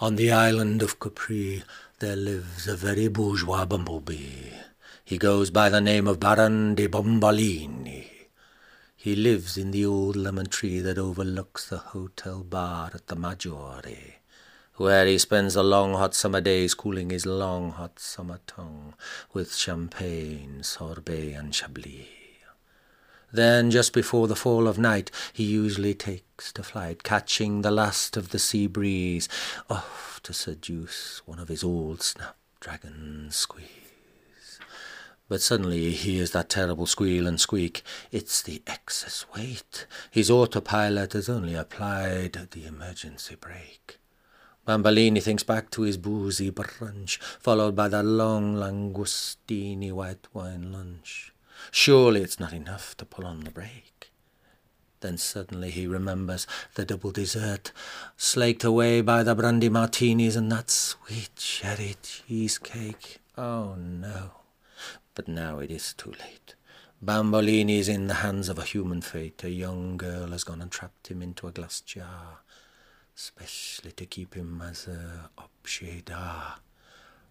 On the island of Capri there lives a very bourgeois bumblebee. He goes by the name of Baron de Bombolini. He lives in the old lemon tree that overlooks the hotel bar at the Maggiore, where he spends the long hot summer days cooling his long hot summer tongue with champagne, sorbet, and chablis. Then, just before the fall of night, he usually takes to flight, catching the last of the sea breeze, off to seduce one of his old snapdragons squeeze. But suddenly he hears that terrible squeal and squeak. It's the excess weight. His autopilot has only applied the emergency brake. Bambolini thinks back to his boozy brunch, followed by that long langustini white wine lunch. Surely it's not enough to pull on the brake. Then suddenly he remembers the double dessert, slaked away by the brandy martinis and that sweet cherry cheesecake. Oh no. But now it is too late. Bambolini is in the hands of a human fate. A young girl has gone and trapped him into a glass jar, specially to keep him as a objet d'art.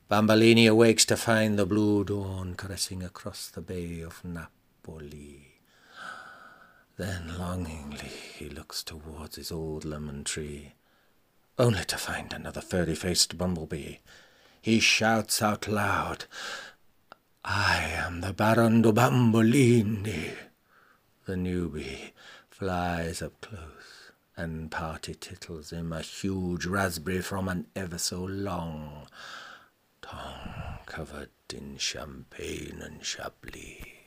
Bambolini awakes to find the blue dawn caressing across the bay of Napoli. Then longingly he looks towards his old lemon tree, only to find another furry faced bumblebee. He shouts out loud, I am the Baron de Bambolini. The newbie flies up close and party tittles him a huge raspberry from an ever so long covered in champagne and chablis.